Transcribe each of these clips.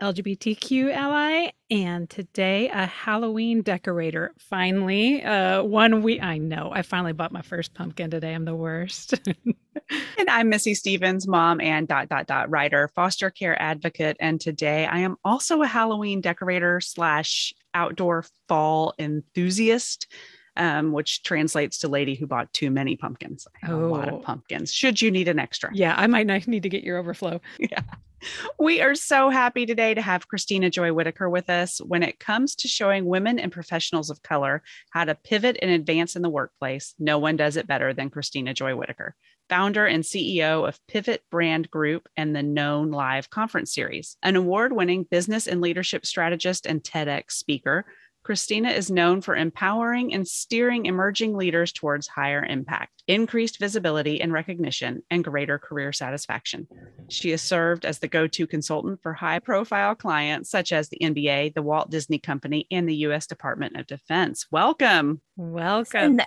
LGBTQ ally, and today a Halloween decorator. Finally, uh, one week. I know I finally bought my first pumpkin today. I'm the worst. and I'm Missy Stevens, mom and dot dot dot writer, foster care advocate, and today I am also a Halloween decorator slash outdoor fall enthusiast. Um, which translates to lady who bought too many pumpkins. Oh. A lot of oh. pumpkins. Should you need an extra? Yeah, I might need to get your overflow. Yeah. We are so happy today to have Christina Joy Whitaker with us. When it comes to showing women and professionals of color how to pivot and advance in the workplace, no one does it better than Christina Joy Whitaker, founder and CEO of Pivot Brand Group and the Known Live Conference Series, an award winning business and leadership strategist and TEDx speaker Christina is known for empowering and steering emerging leaders towards higher impact, increased visibility and recognition, and greater career satisfaction. She has served as the go to consultant for high profile clients such as the NBA, the Walt Disney Company, and the U.S. Department of Defense. Welcome. Welcome.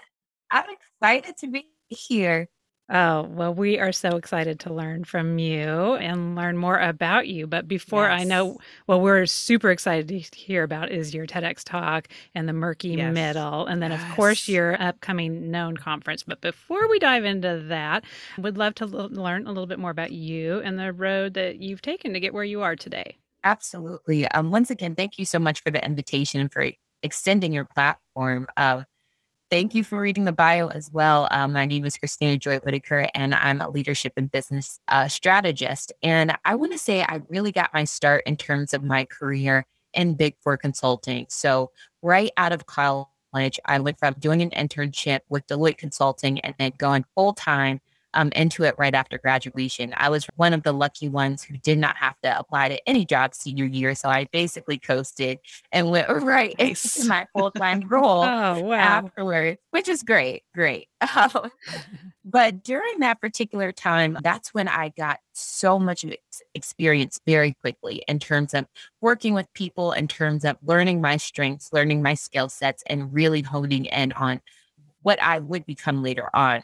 I'm excited to be here. Oh, well, we are so excited to learn from you and learn more about you. But before yes. I know, well, we're super excited to hear about is your TEDx talk and the murky yes. middle. And then, yes. of course, your upcoming known conference. But before we dive into that, would love to l- learn a little bit more about you and the road that you've taken to get where you are today. Absolutely. Um, once again, thank you so much for the invitation and for extending your platform. Uh, Thank you for reading the bio as well. Um, my name is Christina Joy Whitaker, and I'm a leadership and business uh, strategist. And I want to say I really got my start in terms of my career in Big Four consulting. So, right out of college, I went from doing an internship with Deloitte Consulting and then going full time um, into it right after graduation. I was one of the lucky ones who did not have to apply to any job senior year. So I basically coasted and went right nice. into my full time role oh, wow. afterwards, which is great. Great. but during that particular time, that's when I got so much experience very quickly in terms of working with people, in terms of learning my strengths, learning my skill sets, and really honing in on what I would become later on.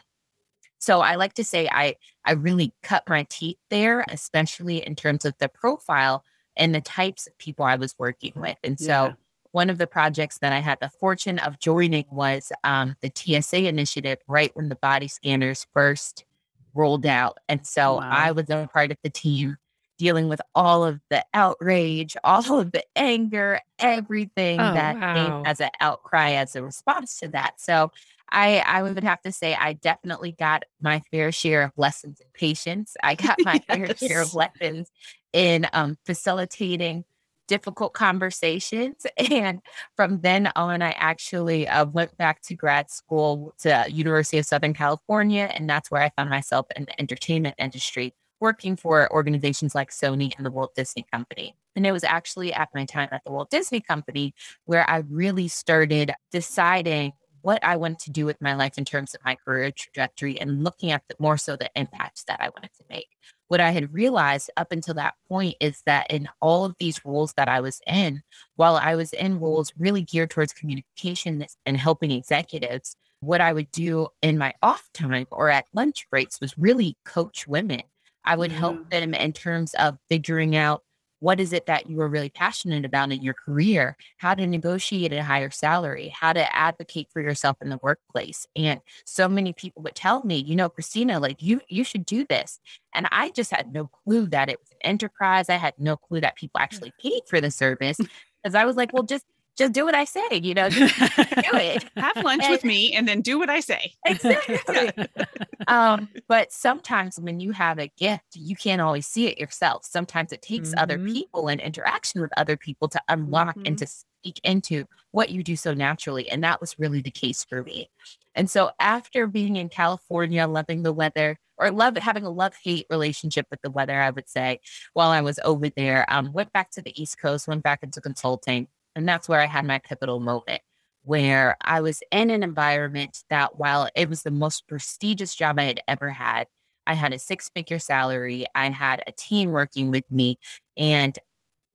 So I like to say I I really cut my teeth there, especially in terms of the profile and the types of people I was working with. And so yeah. one of the projects that I had the fortune of joining was um, the TSA initiative right when the body scanners first rolled out. And so wow. I was a part of the team dealing with all of the outrage, all of the anger, everything oh, that wow. came as an outcry as a response to that. So I I would have to say I definitely got my fair share of lessons in patience. I got my yes. fair share of lessons in um, facilitating difficult conversations. And from then on, I actually uh, went back to grad school to University of Southern California, and that's where I found myself in the entertainment industry, working for organizations like Sony and the Walt Disney Company. And it was actually at my time at the Walt Disney Company where I really started deciding what I wanted to do with my life in terms of my career trajectory and looking at the, more so the impacts that I wanted to make. What I had realized up until that point is that in all of these roles that I was in, while I was in roles really geared towards communication and helping executives, what I would do in my off time or at lunch breaks was really coach women. I would help mm-hmm. them in terms of figuring out what is it that you are really passionate about in your career? How to negotiate a higher salary how to advocate for yourself in the workplace and so many people would tell me you know christina like you you should do this. And i just had no clue that it was an enterprise. I had no clue that people mm. actually paid for the service because i was like well just just do what I say, you know, do it. Have lunch and, with me and then do what I say. Exactly. um, but sometimes when you have a gift, you can't always see it yourself. Sometimes it takes mm-hmm. other people and interaction with other people to unlock mm-hmm. and to speak into what you do so naturally. And that was really the case for me. And so after being in California, loving the weather, or love having a love hate relationship with the weather, I would say, while I was over there, um, went back to the East Coast, went back into consulting And that's where I had my pivotal moment where I was in an environment that while it was the most prestigious job I had ever had, I had a six figure salary, I had a team working with me. And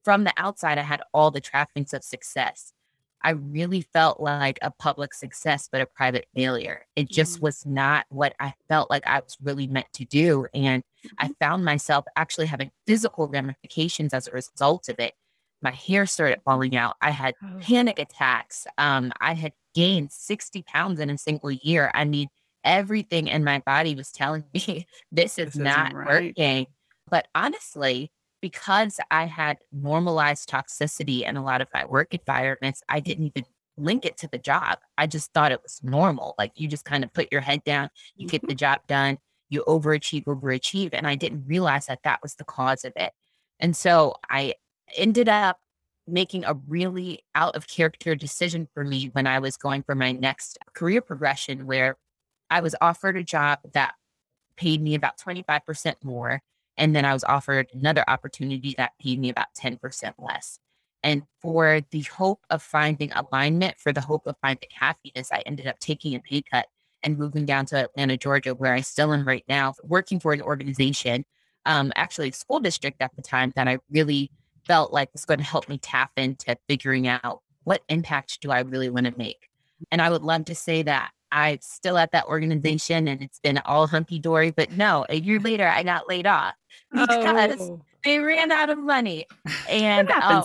from the outside, I had all the trappings of success. I really felt like a public success, but a private failure. It just mm-hmm. was not what I felt like I was really meant to do. And I mm-hmm. found myself actually having physical ramifications as a result of it. My hair started falling out. I had oh. panic attacks. Um, I had gained 60 pounds in a single year. I mean, everything in my body was telling me this is this not right. working. But honestly, because I had normalized toxicity in a lot of my work environments, I didn't even link it to the job. I just thought it was normal. Like you just kind of put your head down, you get the mm-hmm. job done, you overachieve, overachieve. And I didn't realize that that was the cause of it. And so I ended up making a really out of character decision for me when I was going for my next career progression, where I was offered a job that paid me about 25% more and then I was offered another opportunity that paid me about 10% less. And for the hope of finding alignment, for the hope of finding happiness, I ended up taking a pay cut and moving down to Atlanta, Georgia, where I still am right now, working for an organization, um, actually a school district at the time that I really felt like was going to help me tap into figuring out what impact do I really want to make. And I would love to say that I'm still at that organization and it's been all hunky dory. But no, a year later, I got laid off because oh. they ran out of money. And um,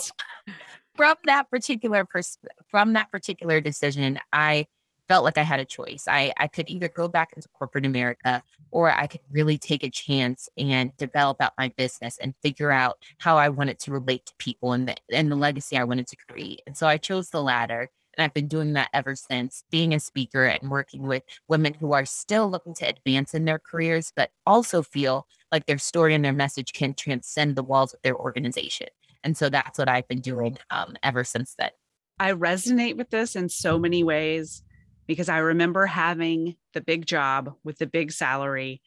from that particular pers- from that particular decision, I felt like I had a choice. I, I could either go back into corporate America or I could really take a chance and develop out my business and figure out how I wanted to relate to people and the, and the legacy I wanted to create. And so I chose the latter. And I've been doing that ever since being a speaker and working with women who are still looking to advance in their careers, but also feel like their story and their message can transcend the walls of their organization. And so that's what I've been doing um, ever since then. I resonate with this in so many ways because I remember having the big job with the big salary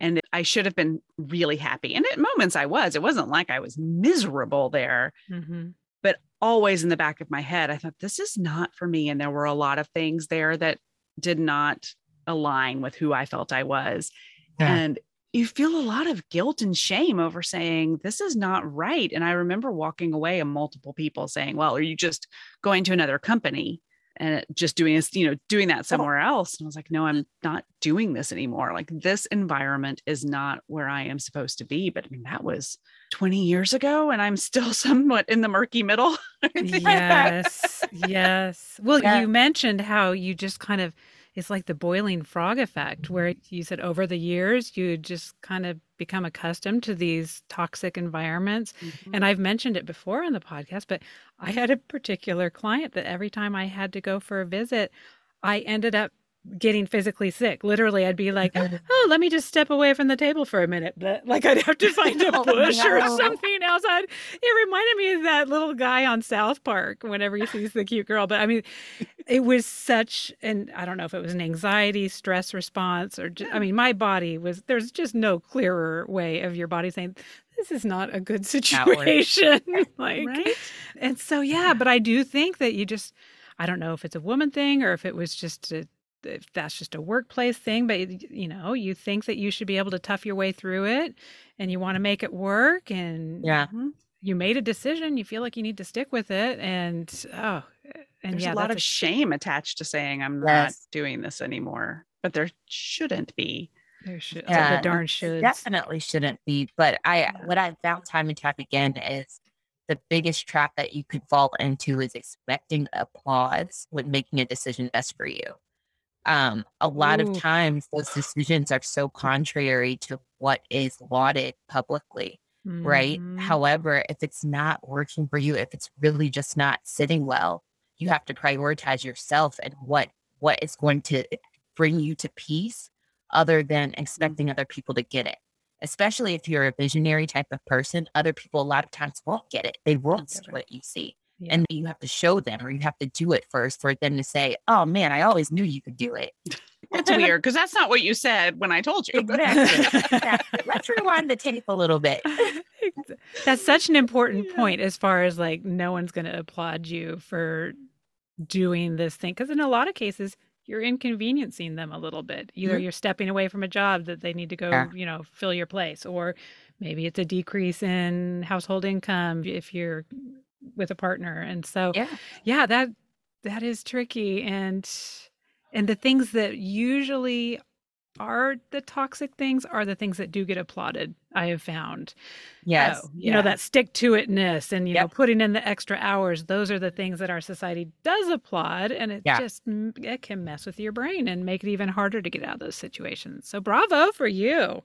and I should have been really happy. And at moments I was, it wasn't like I was miserable there. Mm-hmm but always in the back of my head, I thought, this is not for me. And there were a lot of things there that did not align with who I felt I was. Yeah. And you feel a lot of guilt and shame over saying, this is not right. And I remember walking away and multiple people saying, well, are you just going to another company? And just doing this, you know, doing that somewhere else. And I was like, no, I'm not doing this anymore. Like this environment is not where I am supposed to be. But I mean, that was 20 years ago and I'm still somewhat in the murky middle. yes. yes. Well, yeah. you mentioned how you just kind of it's like the boiling frog effect where you said over the years you just kind of become accustomed to these toxic environments mm-hmm. and i've mentioned it before on the podcast but i had a particular client that every time i had to go for a visit i ended up getting physically sick. Literally, I'd be like, "Oh, let me just step away from the table for a minute." But like, I'd have to find a bush oh, no. or something else. I'd, it reminded me of that little guy on South Park whenever he sees the cute girl. But I mean, it was such and I don't know if it was an anxiety, stress response, or just, I mean, my body was. There's just no clearer way of your body saying. This is not a good situation. like, right? and so yeah, but I do think that you just I don't know if it's a woman thing or if it was just a if that's just a workplace thing, but you know, you think that you should be able to tough your way through it and you want to make it work and yeah. You made a decision, you feel like you need to stick with it and oh and there's yeah, a lot of a... shame attached to saying I'm yes. not doing this anymore. But there shouldn't be. There should yeah, the darn should definitely shouldn't be. But I yeah. what I found time and time again is the biggest trap that you could fall into is expecting applause when making a decision best for you. Um, a lot Ooh. of times those decisions are so contrary to what is lauded publicly, mm-hmm. right? However, if it's not working for you, if it's really just not sitting well, you have to prioritize yourself and what what is going to bring you to peace other than mm. expecting other people to get it especially if you're a visionary type of person other people a lot of times won't get it they won't see what you see yeah. And you have to show them or you have to do it first for them to say, oh man, I always knew you could do it. That's weird because that's not what you said when I told you. Exactly. exactly. Let's rewind the tape a little bit. that's such an important yeah. point as far as like no one's going to applaud you for doing this thing because in a lot of cases you're inconveniencing them a little bit. Either mm-hmm. you're stepping away from a job that they need to go, yeah. you know, fill your place, or maybe it's a decrease in household income if you're with a partner. And so, yeah, yeah that that is tricky. And and the things that usually are the toxic things are the things that do get applauded i have found yes uh, you yeah. know that stick to itness and you yep. know putting in the extra hours those are the things that our society does applaud and it yeah. just it can mess with your brain and make it even harder to get out of those situations so bravo for you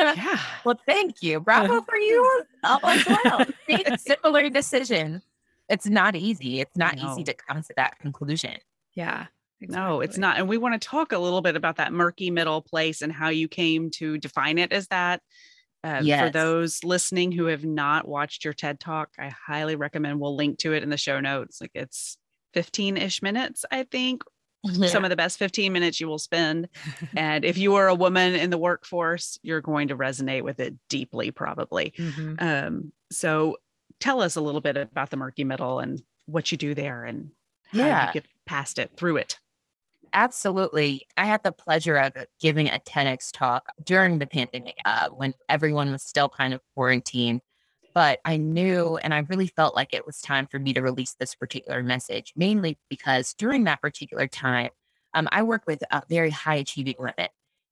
yeah well thank you bravo for you as well similar decision it's not easy it's not easy to come to that conclusion yeah Exactly. No, it's not. And we want to talk a little bit about that murky middle place and how you came to define it as that. Uh, yes. For those listening who have not watched your TED Talk, I highly recommend we'll link to it in the show notes. Like it's 15 ish minutes, I think. Yeah. Some of the best 15 minutes you will spend. and if you are a woman in the workforce, you're going to resonate with it deeply, probably. Mm-hmm. Um, so tell us a little bit about the murky middle and what you do there and how you get past it through it. Absolutely. I had the pleasure of giving a TEDx talk during the pandemic uh, when everyone was still kind of quarantined. But I knew and I really felt like it was time for me to release this particular message, mainly because during that particular time, um, I work with a very high achieving women.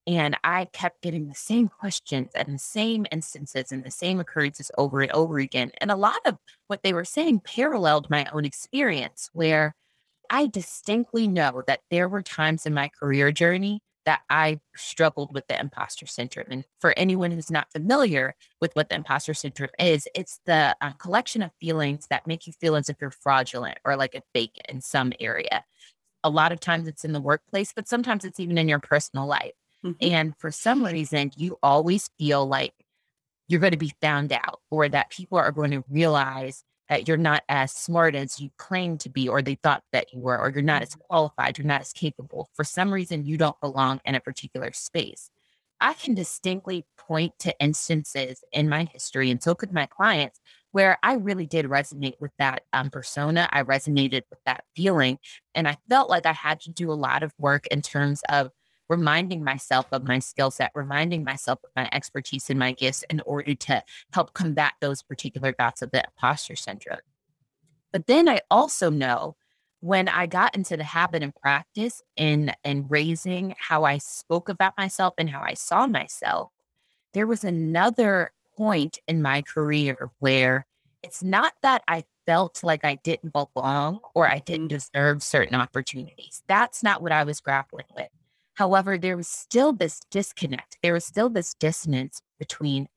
And I kept getting the same questions and the same instances and the same occurrences over and over again. And a lot of what they were saying paralleled my own experience, where I distinctly know that there were times in my career journey that I struggled with the imposter syndrome. And for anyone who's not familiar with what the imposter syndrome is, it's the uh, collection of feelings that make you feel as if you're fraudulent or like a fake in some area. A lot of times it's in the workplace, but sometimes it's even in your personal life. Mm-hmm. And for some reason, you always feel like you're going to be found out or that people are going to realize that you're not as smart as you claim to be, or they thought that you were, or you're not as mm-hmm. qualified, you're not as capable. For some reason, you don't belong in a particular space. I can distinctly point to instances in my history, and so could my clients, where I really did resonate with that um, persona. I resonated with that feeling. And I felt like I had to do a lot of work in terms of reminding myself of my skill set, reminding myself of my expertise and my gifts in order to help combat those particular thoughts of the imposter syndrome. But then I also know when I got into the habit and practice in in raising how I spoke about myself and how I saw myself, there was another point in my career where it's not that I felt like I didn't belong or I didn't mm-hmm. deserve certain opportunities. That's not what I was grappling with. However, there was still this disconnect. There was still this dissonance between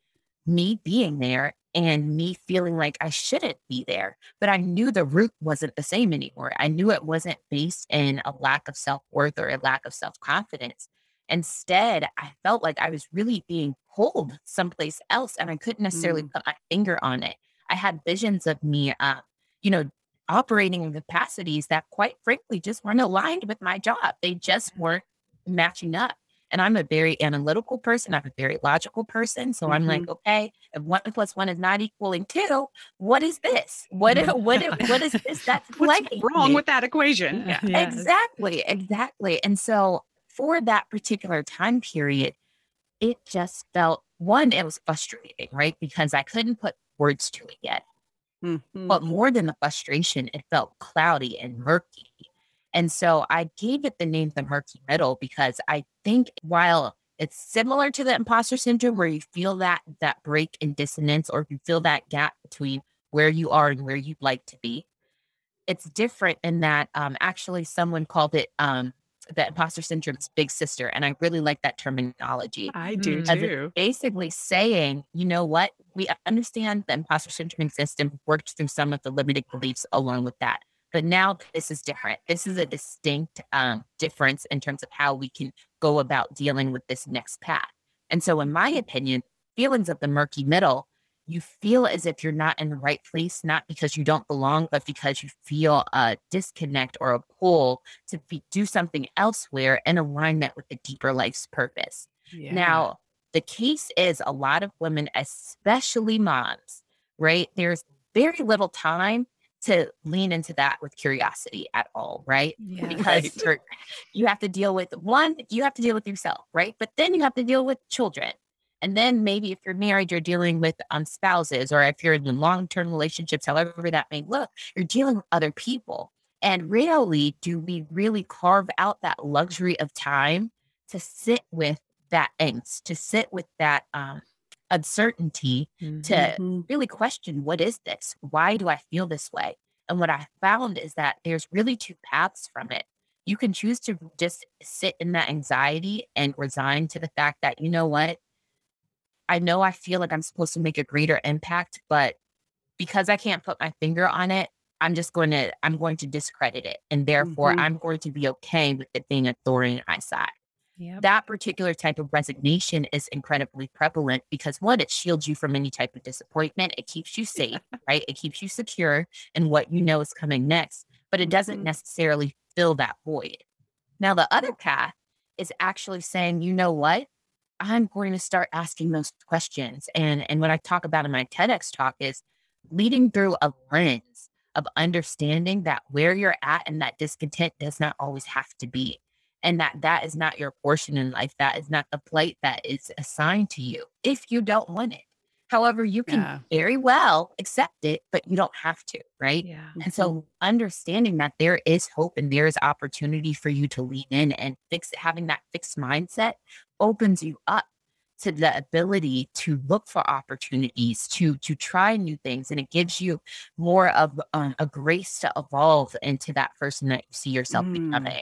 me being there and me feeling like I shouldn't be there. But I knew the root wasn't the same anymore. I knew it wasn't based in a lack of self worth or a lack of self confidence. Instead, I felt like I was really being pulled someplace else and I couldn't necessarily mm. put my finger on it. I had visions of me, uh, you know, operating in capacities that quite frankly just weren't aligned with my job. They just weren't matching up. And I'm a very analytical person. I'm a very logical person. So mm-hmm. I'm like, mm-hmm. okay, if one plus one is not equaling two, what is this? What is, what is, what is this that's What's wrong me? with that equation? Yeah. Yes. Exactly, exactly. And so for that particular time period, it just felt one, it was frustrating, right? Because I couldn't put words to it yet. Mm-hmm. But more than the frustration, it felt cloudy and murky and so I gave it the name the murky middle because I think while it's similar to the imposter syndrome where you feel that that break in dissonance or you feel that gap between where you are and where you'd like to be. It's different in that um, actually someone called it um, the imposter syndrome's big sister. And I really like that terminology. I do too. Basically saying, you know what, we understand the imposter syndrome exists and worked through some of the limited beliefs along with that. But now this is different. This is a distinct um, difference in terms of how we can go about dealing with this next path. And so, in my opinion, feelings of the murky middle you feel as if you're not in the right place, not because you don't belong, but because you feel a disconnect or a pull to be, do something elsewhere in alignment with the deeper life's purpose. Yeah. Now, the case is a lot of women, especially moms, right? There's very little time to lean into that with curiosity at all, right? Yeah, because right. you have to deal with one, you have to deal with yourself, right? But then you have to deal with children. And then maybe if you're married, you're dealing with um, spouses, or if you're in long term relationships, however that may look, you're dealing with other people. And rarely do we really carve out that luxury of time to sit with that angst, to sit with that um, uncertainty, mm-hmm. to really question what is this? Why do I feel this way? And what I found is that there's really two paths from it. You can choose to just sit in that anxiety and resign to the fact that, you know what? I know I feel like I'm supposed to make a greater impact, but because I can't put my finger on it, I'm just going to I'm going to discredit it. And therefore mm-hmm. I'm going to be okay with it being a thorn in my side. Yep. That particular type of resignation is incredibly prevalent because one, it shields you from any type of disappointment. It keeps you safe, right? It keeps you secure in what you know is coming next, but it doesn't mm-hmm. necessarily fill that void. Now, the other path is actually saying, you know what? I'm going to start asking those questions. And, and what I talk about in my TEDx talk is leading through a lens of understanding that where you're at and that discontent does not always have to be and that that is not your portion in life. That is not the plate that is assigned to you if you don't want it. However, you can yeah. very well accept it, but you don't have to, right? Yeah. And so mm-hmm. understanding that there is hope and there is opportunity for you to lean in and fix having that fixed mindset opens you up to the ability to look for opportunities to to try new things and it gives you more of um, a grace to evolve into that person that you see yourself mm. becoming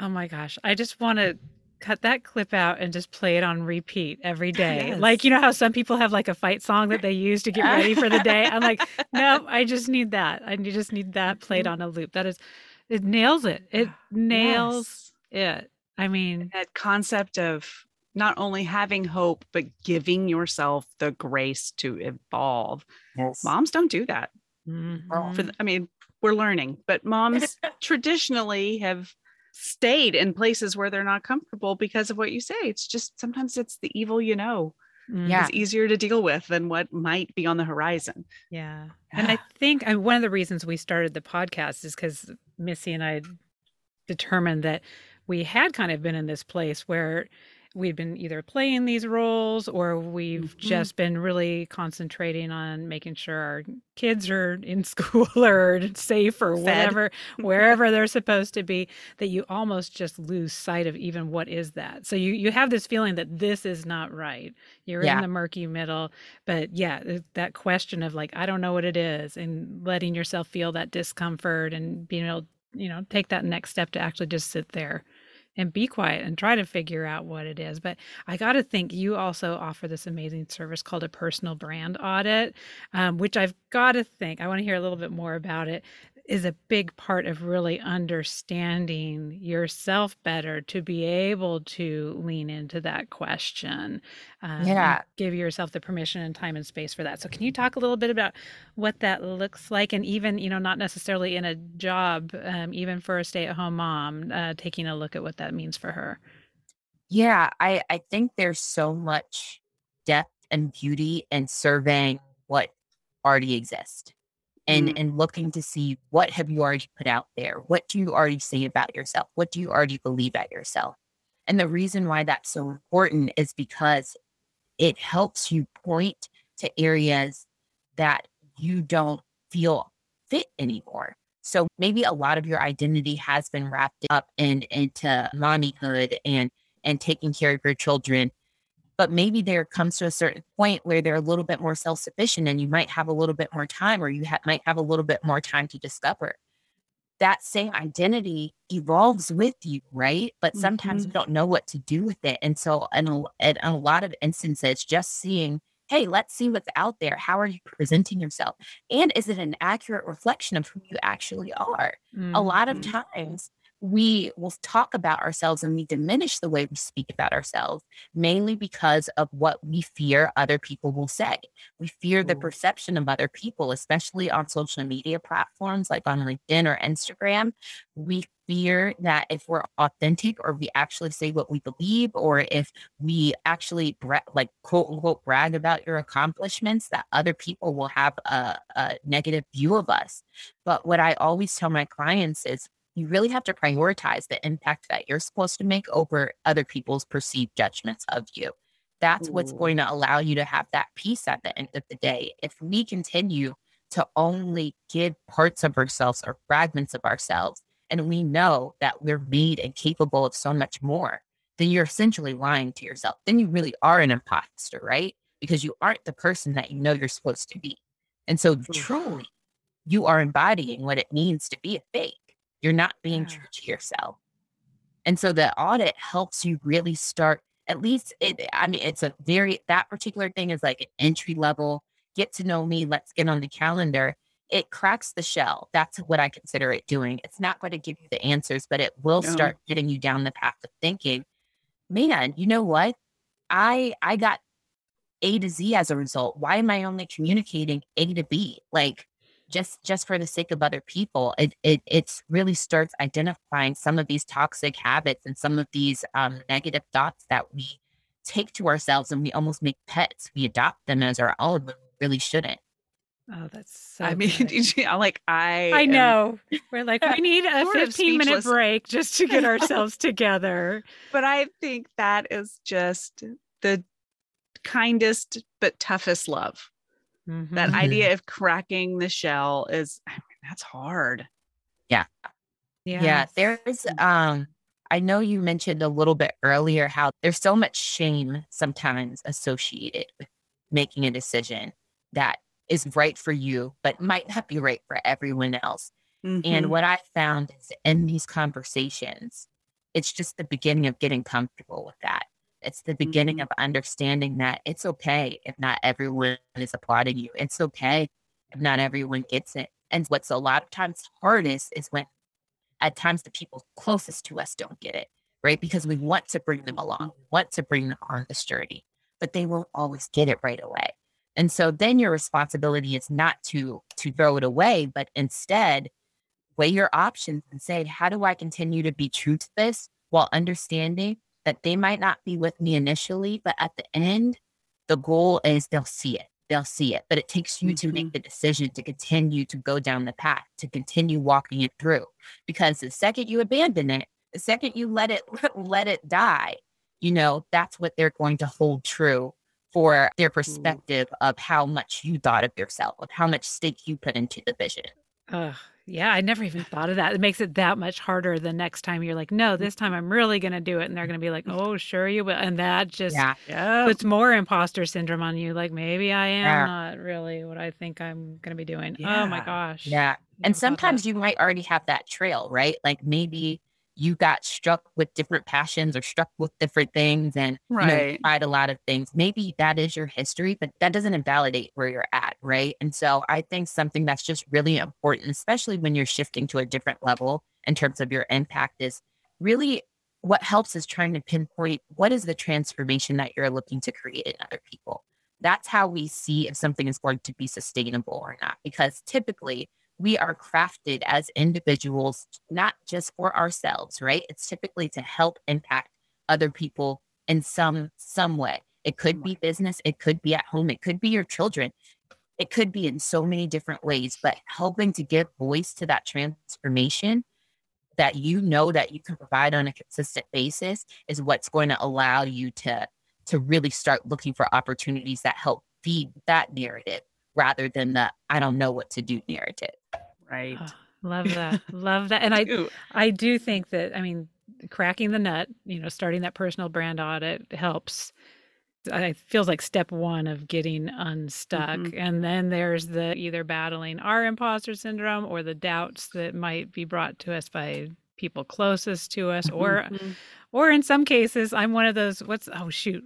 Oh my gosh. I just want to cut that clip out and just play it on repeat every day. Yes. Like, you know how some people have like a fight song that they use to get ready for the day? I'm like, no, I just need that. I just need that played on a loop. That is, it nails it. It nails yes. it. I mean, that concept of not only having hope, but giving yourself the grace to evolve. Yes. Moms don't do that. Mm-hmm. For the, I mean, we're learning, but moms traditionally have stayed in places where they're not comfortable because of what you say. It's just sometimes it's the evil you know. Mm. Yeah. It's easier to deal with than what might be on the horizon. Yeah. And I think I, one of the reasons we started the podcast is because Missy and I determined that we had kind of been in this place where we've been either playing these roles or we've mm-hmm. just been really concentrating on making sure our kids are in school or safe or Fed. whatever wherever they're supposed to be that you almost just lose sight of even what is that so you you have this feeling that this is not right you're yeah. in the murky middle but yeah that question of like i don't know what it is and letting yourself feel that discomfort and being able you know take that next step to actually just sit there and be quiet and try to figure out what it is. But I got to think you also offer this amazing service called a personal brand audit, um, which I've got to think, I want to hear a little bit more about it is a big part of really understanding yourself better to be able to lean into that question. Um, yeah. Give yourself the permission and time and space for that. So, can you talk a little bit about what that looks like? And even, you know, not necessarily in a job, um, even for a stay at home mom, uh, taking a look at what that means for her. Yeah. I, I think there's so much depth and beauty in surveying what already exists and mm. and looking to see what have you already put out there? What do you already say about yourself? What do you already believe about yourself? And the reason why that's so important is because it helps you point to areas that you don't feel fit anymore. So maybe a lot of your identity has been wrapped up in into mommyhood and and taking care of your children but maybe there comes to a certain point where they're a little bit more self-sufficient and you might have a little bit more time or you ha- might have a little bit more time to discover that same identity evolves with you right but sometimes mm-hmm. we don't know what to do with it and so in a, in a lot of instances just seeing hey let's see what's out there how are you presenting yourself and is it an accurate reflection of who you actually are mm-hmm. a lot of mm-hmm. times we will talk about ourselves and we diminish the way we speak about ourselves, mainly because of what we fear other people will say. We fear the perception of other people, especially on social media platforms like on LinkedIn or Instagram. We fear that if we're authentic or we actually say what we believe, or if we actually bra- like quote unquote brag about your accomplishments, that other people will have a, a negative view of us. But what I always tell my clients is you really have to prioritize the impact that you're supposed to make over other people's perceived judgments of you. That's Ooh. what's mm. going to allow you to have that peace at the end of the day. If we continue to only give parts of ourselves or fragments of ourselves, and we know that we're made and capable of so much more, then you're essentially lying to yourself. Then you really are an imposter, right? Because you aren't the person that you know you're supposed to be. And so, mm. truly, you are embodying what it means to be a fake. You're not being yeah. true to yourself. And so the audit helps you really start, at least, it, I mean, it's a very, that particular thing is like an entry level, get to know me, let's get on the calendar. It cracks the shell. That's what I consider it doing. It's not going to give you the answers, but it will no. start getting you down the path of thinking, man, you know what? I I got A to Z as a result. Why am I only communicating A to B? Like just just for the sake of other people it it it's really starts identifying some of these toxic habits and some of these um, negative thoughts that we take to ourselves and we almost make pets we adopt them as our own when we really shouldn't Oh, that's so. I mean, you, like I. I know. Am, We're like we need a fifteen minute break just to get ourselves together. But I think that is just the kindest but toughest love. Mm-hmm. That idea of cracking the shell is I mean, that's hard. Yeah. Yeah. Yeah. There's um I know you mentioned a little bit earlier how there's so much shame sometimes associated with making a decision that is right for you, but might not be right for everyone else. Mm-hmm. And what I found is in these conversations, it's just the beginning of getting comfortable with that. It's the beginning mm-hmm. of understanding that it's okay if not everyone is applauding you. It's okay if not everyone gets it. And what's a lot of times hardest is when at times the people closest to us don't get it, right? Because we want to bring them along, we want to bring them on this journey, but they won't always get it right away. And so then your responsibility is not to to throw it away, but instead weigh your options and say, how do I continue to be true to this while understanding that they might not be with me initially, but at the end, the goal is they'll see it. They'll see it. But it takes you mm-hmm. to make mm-hmm. the decision to continue to go down the path, to continue walking it through. Because the second you abandon it, the second you let it let it die, you know, that's what they're going to hold true for their perspective Ooh. of how much you thought of yourself, of how much stake you put into the vision. Ugh, yeah, I never even thought of that. It makes it that much harder the next time you're like, no, this time I'm really going to do it. And they're going to be like, oh, sure you will. And that just yeah. puts more imposter syndrome on you. Like, maybe I am yeah. not really what I think I'm going to be doing. Yeah. Oh my gosh. Yeah. And sometimes you might already have that trail, right? Like maybe you got struck with different passions or struck with different things and right. you know, tried a lot of things. Maybe that is your history, but that doesn't invalidate where you're at, right? And so I think something that's just really important, especially when you're shifting to a different level in terms of your impact, is really what helps is trying to pinpoint what is the transformation that you're looking to create in other people. That's how we see if something is going to be sustainable or not. Because typically, we are crafted as individuals, not just for ourselves, right? It's typically to help impact other people in some some way. It could be business, it could be at home, it could be your children. It could be in so many different ways, but helping to give voice to that transformation that you know that you can provide on a consistent basis is what's going to allow you to to really start looking for opportunities that help feed that narrative rather than the I don't know what to do narrative. Right. Oh, love that. love that. And I I do think that I mean cracking the nut, you know, starting that personal brand audit helps it feels like step one of getting unstuck. Mm-hmm. And then there's the either battling our imposter syndrome or the doubts that might be brought to us by people closest to us, or mm-hmm. or in some cases, I'm one of those, what's oh shoot,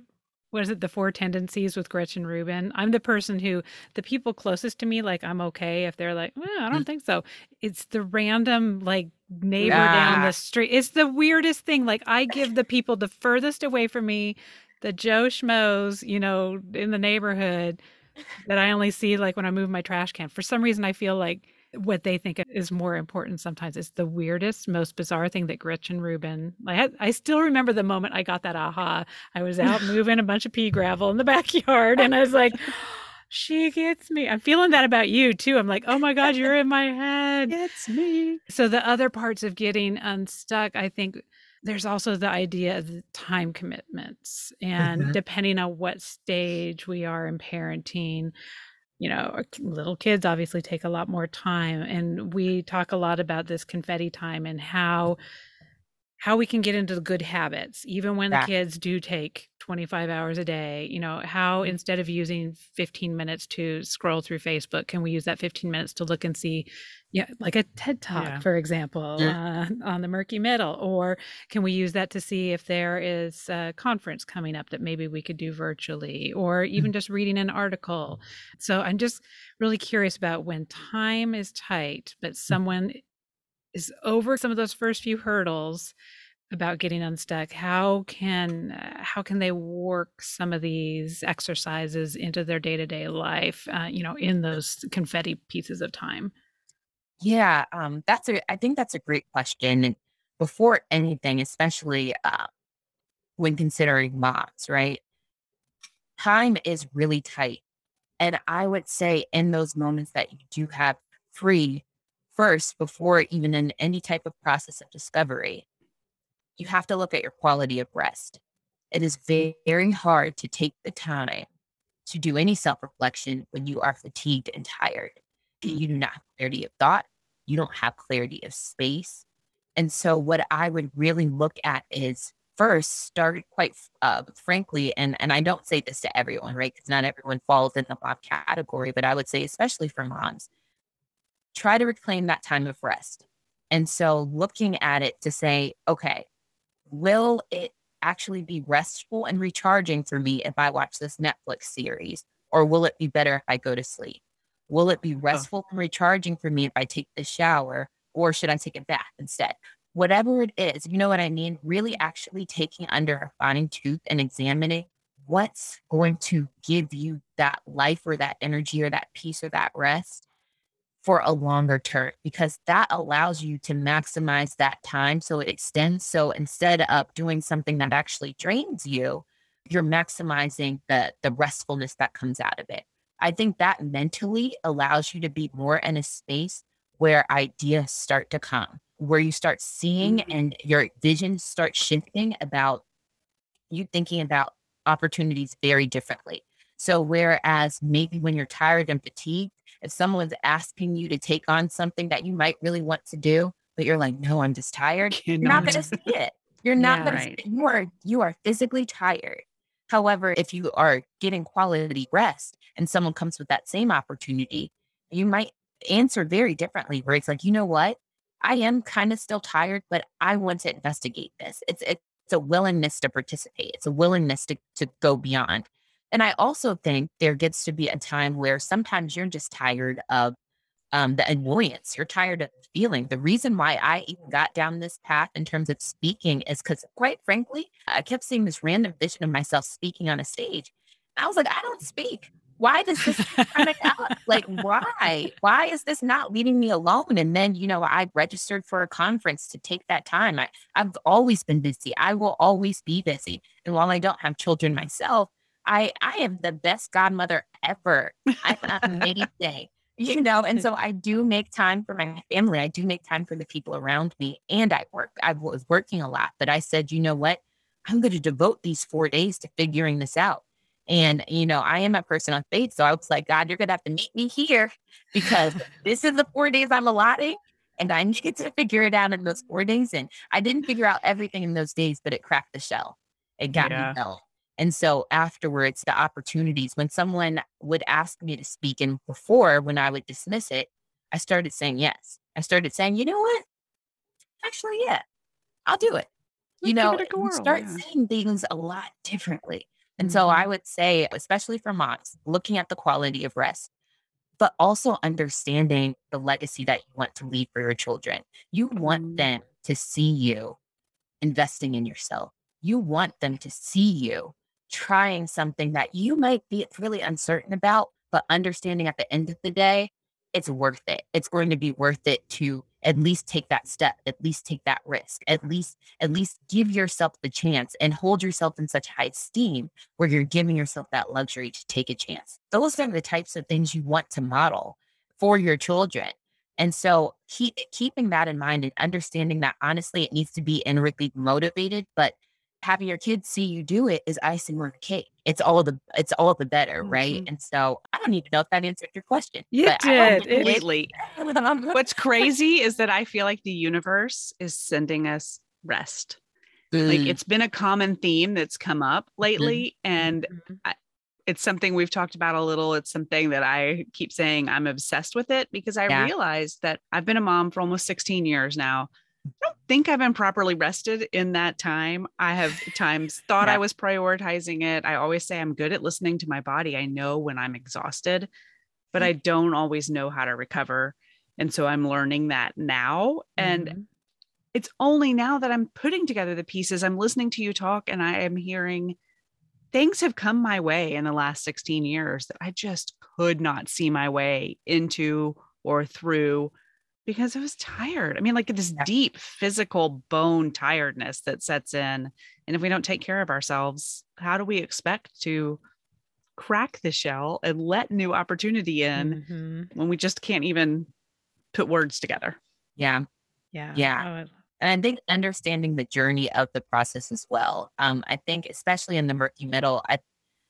what is it the four tendencies with gretchen rubin? I'm the person who the people closest to me like i'm okay if they're like well, i don't mm. think so. It's the random like neighbor yeah. down the street. It's the weirdest thing. Like i give the people the furthest away from me the joe schmoes you know in the neighborhood that i only see like when i move my trash can. For some reason i feel like what they think is more important sometimes is the weirdest, most bizarre thing that Gretchen Rubin. I I still remember the moment I got that aha. I was out moving a bunch of pea gravel in the backyard, and I was like. She gets me. I'm feeling that about you too. I'm like, oh my God, you're in my head. It's me. So, the other parts of getting unstuck, I think there's also the idea of the time commitments. And mm-hmm. depending on what stage we are in parenting, you know, little kids obviously take a lot more time. And we talk a lot about this confetti time and how how we can get into the good habits even when yeah. the kids do take 25 hours a day you know how mm-hmm. instead of using 15 minutes to scroll through facebook can we use that 15 minutes to look and see yeah like a ted talk yeah. for example yeah. uh, on the murky middle or can we use that to see if there is a conference coming up that maybe we could do virtually or even mm-hmm. just reading an article so i'm just really curious about when time is tight but mm. someone is over some of those first few hurdles about getting unstuck how can uh, how can they work some of these exercises into their day-to-day life uh, you know in those confetti pieces of time yeah, um, that's a I think that's a great question. And before anything, especially uh, when considering moms, right? Time is really tight. And I would say in those moments that you do have free, first, before even in any type of process of discovery, you have to look at your quality of rest. It is very hard to take the time to do any self reflection when you are fatigued and tired you do not have clarity of thought, you don't have clarity of space. And so, what I would really look at is first start quite uh, frankly, and and I don't say this to everyone, right? Because not everyone falls in the mom category, but I would say especially for moms, try to reclaim that time of rest. And so, looking at it to say, okay, will it actually be restful and recharging for me if I watch this Netflix series, or will it be better if I go to sleep? Will it be restful and recharging for me if I take the shower or should I take a bath instead? Whatever it is, you know what I mean? Really actually taking under a fine tooth and examining what's going to give you that life or that energy or that peace or that rest for a longer term because that allows you to maximize that time so it extends. So instead of doing something that actually drains you, you're maximizing the the restfulness that comes out of it. I think that mentally allows you to be more in a space where ideas start to come, where you start seeing mm-hmm. and your vision starts shifting about you thinking about opportunities very differently. So, whereas maybe when you're tired and fatigued, if someone's asking you to take on something that you might really want to do, but you're like, no, I'm just tired, you're not going to see it. You're not yeah, going right. to, you are, you are physically tired. However, if you are getting quality rest and someone comes with that same opportunity, you might answer very differently where it's like, you know what? I am kind of still tired, but I want to investigate this. It's it's a willingness to participate. It's a willingness to to go beyond. And I also think there gets to be a time where sometimes you're just tired of um, the annoyance. You're tired of feeling. The reason why I even got down this path in terms of speaking is because, quite frankly, I kept seeing this random vision of myself speaking on a stage. I was like, I don't speak. Why does this kind out? like why? Why is this not leaving me alone? And then, you know, I registered for a conference to take that time. I, I've always been busy. I will always be busy. And while I don't have children myself, I I am the best godmother ever. I'm amazing you know and so i do make time for my family. I do make time for the people around me and i work i was working a lot but i said you know what? I'm going to devote these four days to figuring this out. And you know i am a person of faith so i was like god you're going to have to meet me here because this is the four days i'm allotting and i need to figure it out in those four days. And i didn't figure out everything in those days but it cracked the shell. It got yeah. me going and so afterwards, the opportunities, when someone would ask me to speak, and before when I would dismiss it, I started saying yes. I started saying, you know what? Actually, yeah, I'll do it. You know, you start yeah. seeing things a lot differently. And so I would say, especially for moms, looking at the quality of rest, but also understanding the legacy that you want to leave for your children. You want mm. them to see you investing in yourself. You want them to see you trying something that you might be really uncertain about, but understanding at the end of the day, it's worth it. It's going to be worth it to at least take that step, at least take that risk, at least, at least give yourself the chance and hold yourself in such high esteem where you're giving yourself that luxury to take a chance. Those are the types of things you want to model for your children. And so keep, keeping that in mind and understanding that honestly, it needs to be inwardly motivated, but having your kids see you do it is icing on the cake. It's all the it's all the better, mm-hmm. right? And so I don't even know if that answered your question. You did completely. What's crazy is that I feel like the universe is sending us rest. Mm. Like it's been a common theme that's come up lately, mm-hmm. and mm-hmm. I, it's something we've talked about a little. It's something that I keep saying I'm obsessed with it because I yeah. realized that I've been a mom for almost 16 years now. I don't think I've been properly rested in that time. I have times thought yeah. I was prioritizing it. I always say I'm good at listening to my body. I know when I'm exhausted, but I don't always know how to recover. And so I'm learning that now. And mm-hmm. it's only now that I'm putting together the pieces. I'm listening to you talk and I am hearing things have come my way in the last 16 years that I just could not see my way into or through because I was tired. I mean, like this deep physical bone tiredness that sets in. And if we don't take care of ourselves, how do we expect to crack the shell and let new opportunity in mm-hmm. when we just can't even put words together? Yeah. Yeah. Yeah. Oh, and I think understanding the journey of the process as well. Um, I think especially in the murky middle, I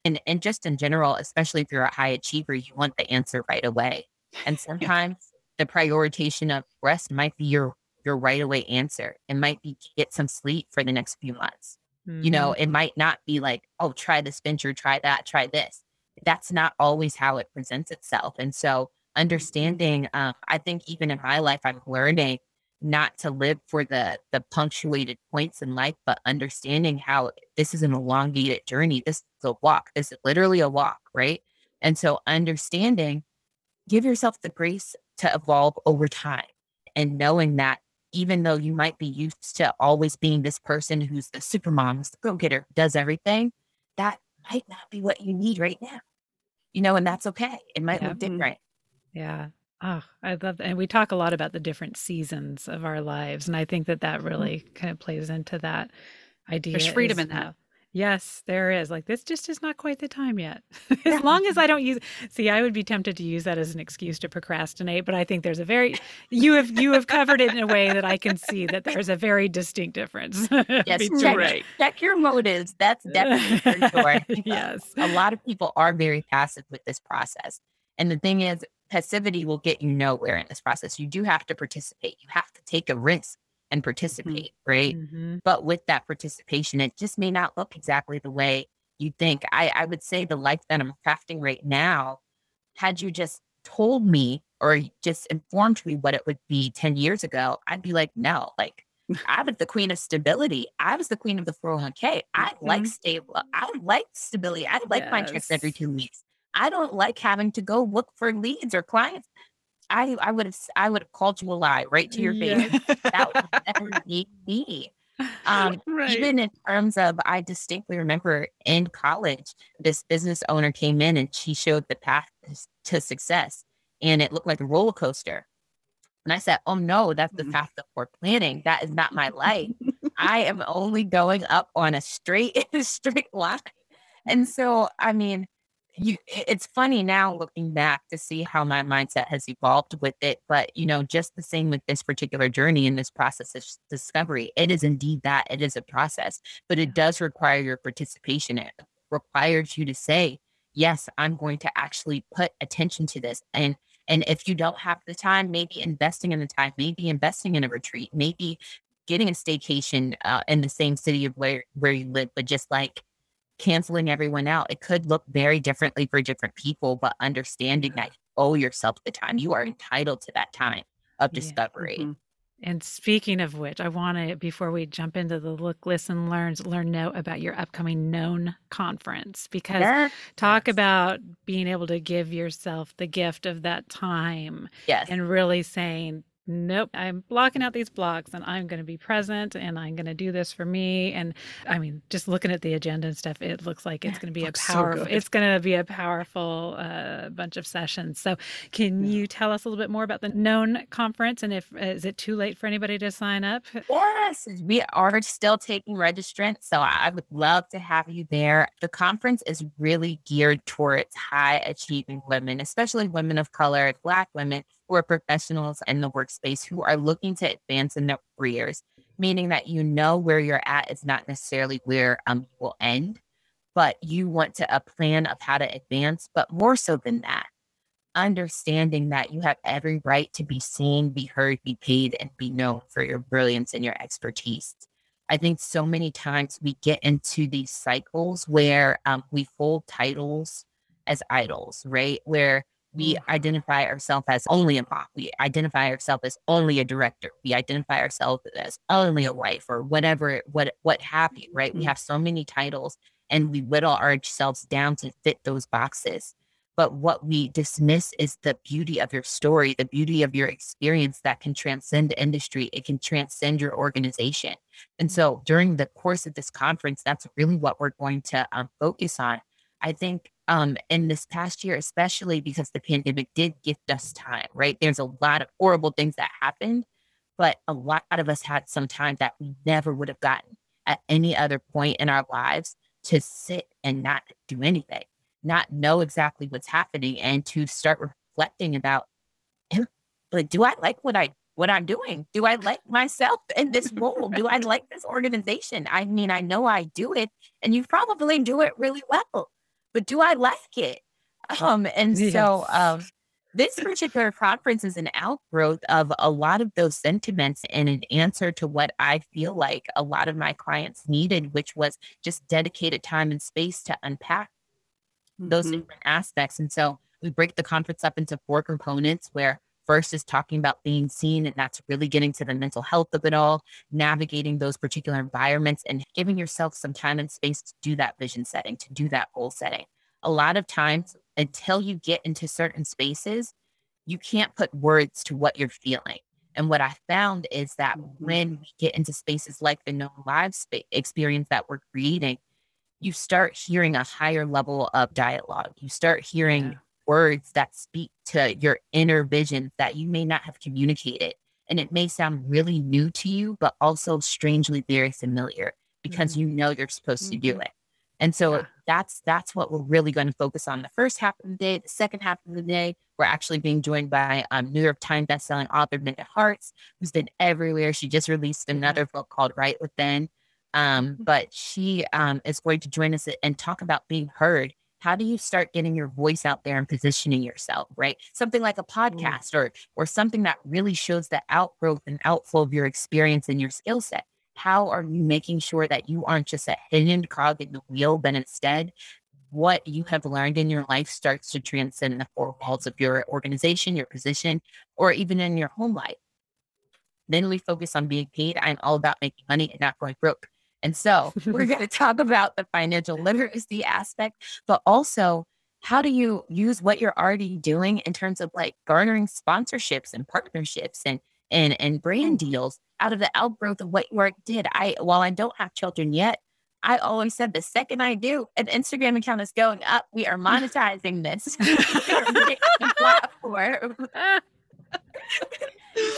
and, and just in general, especially if you're a high achiever, you want the answer right away. And sometimes the prioritization of rest might be your your right away answer. It might be get some sleep for the next few months. Mm-hmm. You know, mm-hmm. it might not be like, oh, try this venture, try that, try this. That's not always how it presents itself. And so understanding, uh, I think even in my life, I'm learning not to live for the the punctuated points in life, but understanding how this is an elongated journey. This is a walk. This is literally a walk, right? And so understanding, give yourself the grace to evolve over time. And knowing that even though you might be used to always being this person who's the super mom, the go getter, does everything, that might not be what you need right now. You know, and that's okay. It might yeah. look different. Yeah. Oh, I love that. And we talk a lot about the different seasons of our lives. And I think that that really mm-hmm. kind of plays into that idea. There's freedom in that. Yes, there is. Like this just is not quite the time yet. as long as I don't use see, I would be tempted to use that as an excuse to procrastinate, but I think there's a very you have you have covered it in a way that I can see that there's a very distinct difference. yes, check, right. check your motives. That's definitely for sure. yes. A lot of people are very passive with this process. And the thing is, passivity will get you nowhere in this process. You do have to participate. You have to take a risk and mm-hmm. participate, mm-hmm. right? Mm-hmm. But with that participation, it just may not look exactly the way you think. I, I would say the life that I'm crafting right now, had you just told me or just informed me what it would be 10 years ago, I'd be like, no, like I was the queen of stability. I was the queen of the 401k. I mm-hmm. like stable. I like stability. I like yes. my checks every two weeks. I don't like having to go look for leads or clients. I I would have I would have called you a lie right to your face. that would never be me. Um, right. Even in terms of, I distinctly remember in college, this business owner came in and she showed the path to success, and it looked like a roller coaster. And I said, "Oh no, that's the mm. path that we're planning. That is not my life. I am only going up on a straight straight line." And so, I mean, you it's funny now looking back to see how my mindset has evolved with it but you know just the same with this particular journey and this process of discovery it is indeed that it is a process but it does require your participation it requires you to say yes i'm going to actually put attention to this and and if you don't have the time maybe investing in the time maybe investing in a retreat maybe getting a staycation uh, in the same city of where where you live but just like canceling everyone out. It could look very differently for different people, but understanding that you owe yourself the time, you are entitled to that time of discovery. Yeah. Mm-hmm. And speaking of which, I want to, before we jump into the look, listen, learns, learn, know about your upcoming known conference, because yes. talk yes. about being able to give yourself the gift of that time yes. and really saying, nope, I'm blocking out these blocks and I'm going to be present and I'm going to do this for me. And I mean, just looking at the agenda and stuff, it looks like it's going to be a powerful, so it's going to be a powerful uh, bunch of sessions. So can yeah. you tell us a little bit more about the known conference and if, is it too late for anybody to sign up? Yes, we are still taking registrants. So I would love to have you there. The conference is really geared towards high achieving women, especially women of color, Black women who are professionals in the workspace who are looking to advance in their careers, meaning that you know where you're at is not necessarily where um, you will end, but you want to a plan of how to advance. But more so than that, understanding that you have every right to be seen, be heard, be paid, and be known for your brilliance and your expertise. I think so many times we get into these cycles where um, we hold titles as idols, right? Where we mm. identify ourselves as only a mom. We identify ourselves as only a director. We identify ourselves as only a wife or whatever, what what have you, right? We mm. have so many titles and we whittle ourselves down to fit those boxes. But what we dismiss is the beauty of your story, the beauty of your experience that can transcend industry. It can transcend your organization. And so during the course of this conference, that's really what we're going to um, focus on. I think um, in this past year, especially because the pandemic did gift us time, right? There's a lot of horrible things that happened, but a lot of us had some time that we never would have gotten at any other point in our lives to sit and not do anything, not know exactly what's happening, and to start reflecting about, like, do I like what I what I'm doing? Do I like myself in this role? Do I like this organization? I mean, I know I do it, and you probably do it really well but do I like it? Um, and yes. so um, this particular conference is an outgrowth of a lot of those sentiments and an answer to what I feel like a lot of my clients needed, which was just dedicated time and space to unpack mm-hmm. those different aspects. And so we break the conference up into four components where First is talking about being seen, and that's really getting to the mental health of it all, navigating those particular environments, and giving yourself some time and space to do that vision setting, to do that goal setting. A lot of times, until you get into certain spaces, you can't put words to what you're feeling. And what I found is that mm-hmm. when we get into spaces like the known live spa- experience that we're creating, you start hearing a higher level of dialogue. You start hearing yeah words that speak to your inner vision that you may not have communicated. And it may sound really new to you, but also strangely very familiar because mm-hmm. you know you're supposed mm-hmm. to do mm-hmm. it. And so yeah. that's that's what we're really going to focus on the first half of the day. The second half of the day, we're actually being joined by um, New York Times bestselling author Minda Harts, who's been everywhere. She just released another book called Right Within. Um, mm-hmm. but she um, is going to join us and talk about being heard how do you start getting your voice out there and positioning yourself right? Something like a mm. podcast or or something that really shows the outgrowth and outflow of your experience and your skill set. How are you making sure that you aren't just a hidden cog in the wheel but instead what you have learned in your life starts to transcend the four walls of your organization your position or even in your home life. Then we focus on being paid. I'm all about making money and not going broke and so we're going to talk about the financial literacy aspect, but also how do you use what you're already doing in terms of like garnering sponsorships and partnerships and and and brand mm-hmm. deals out of the outgrowth of what you already did. I while I don't have children yet, I always said the second I do, an Instagram account is going up. We are monetizing this platform.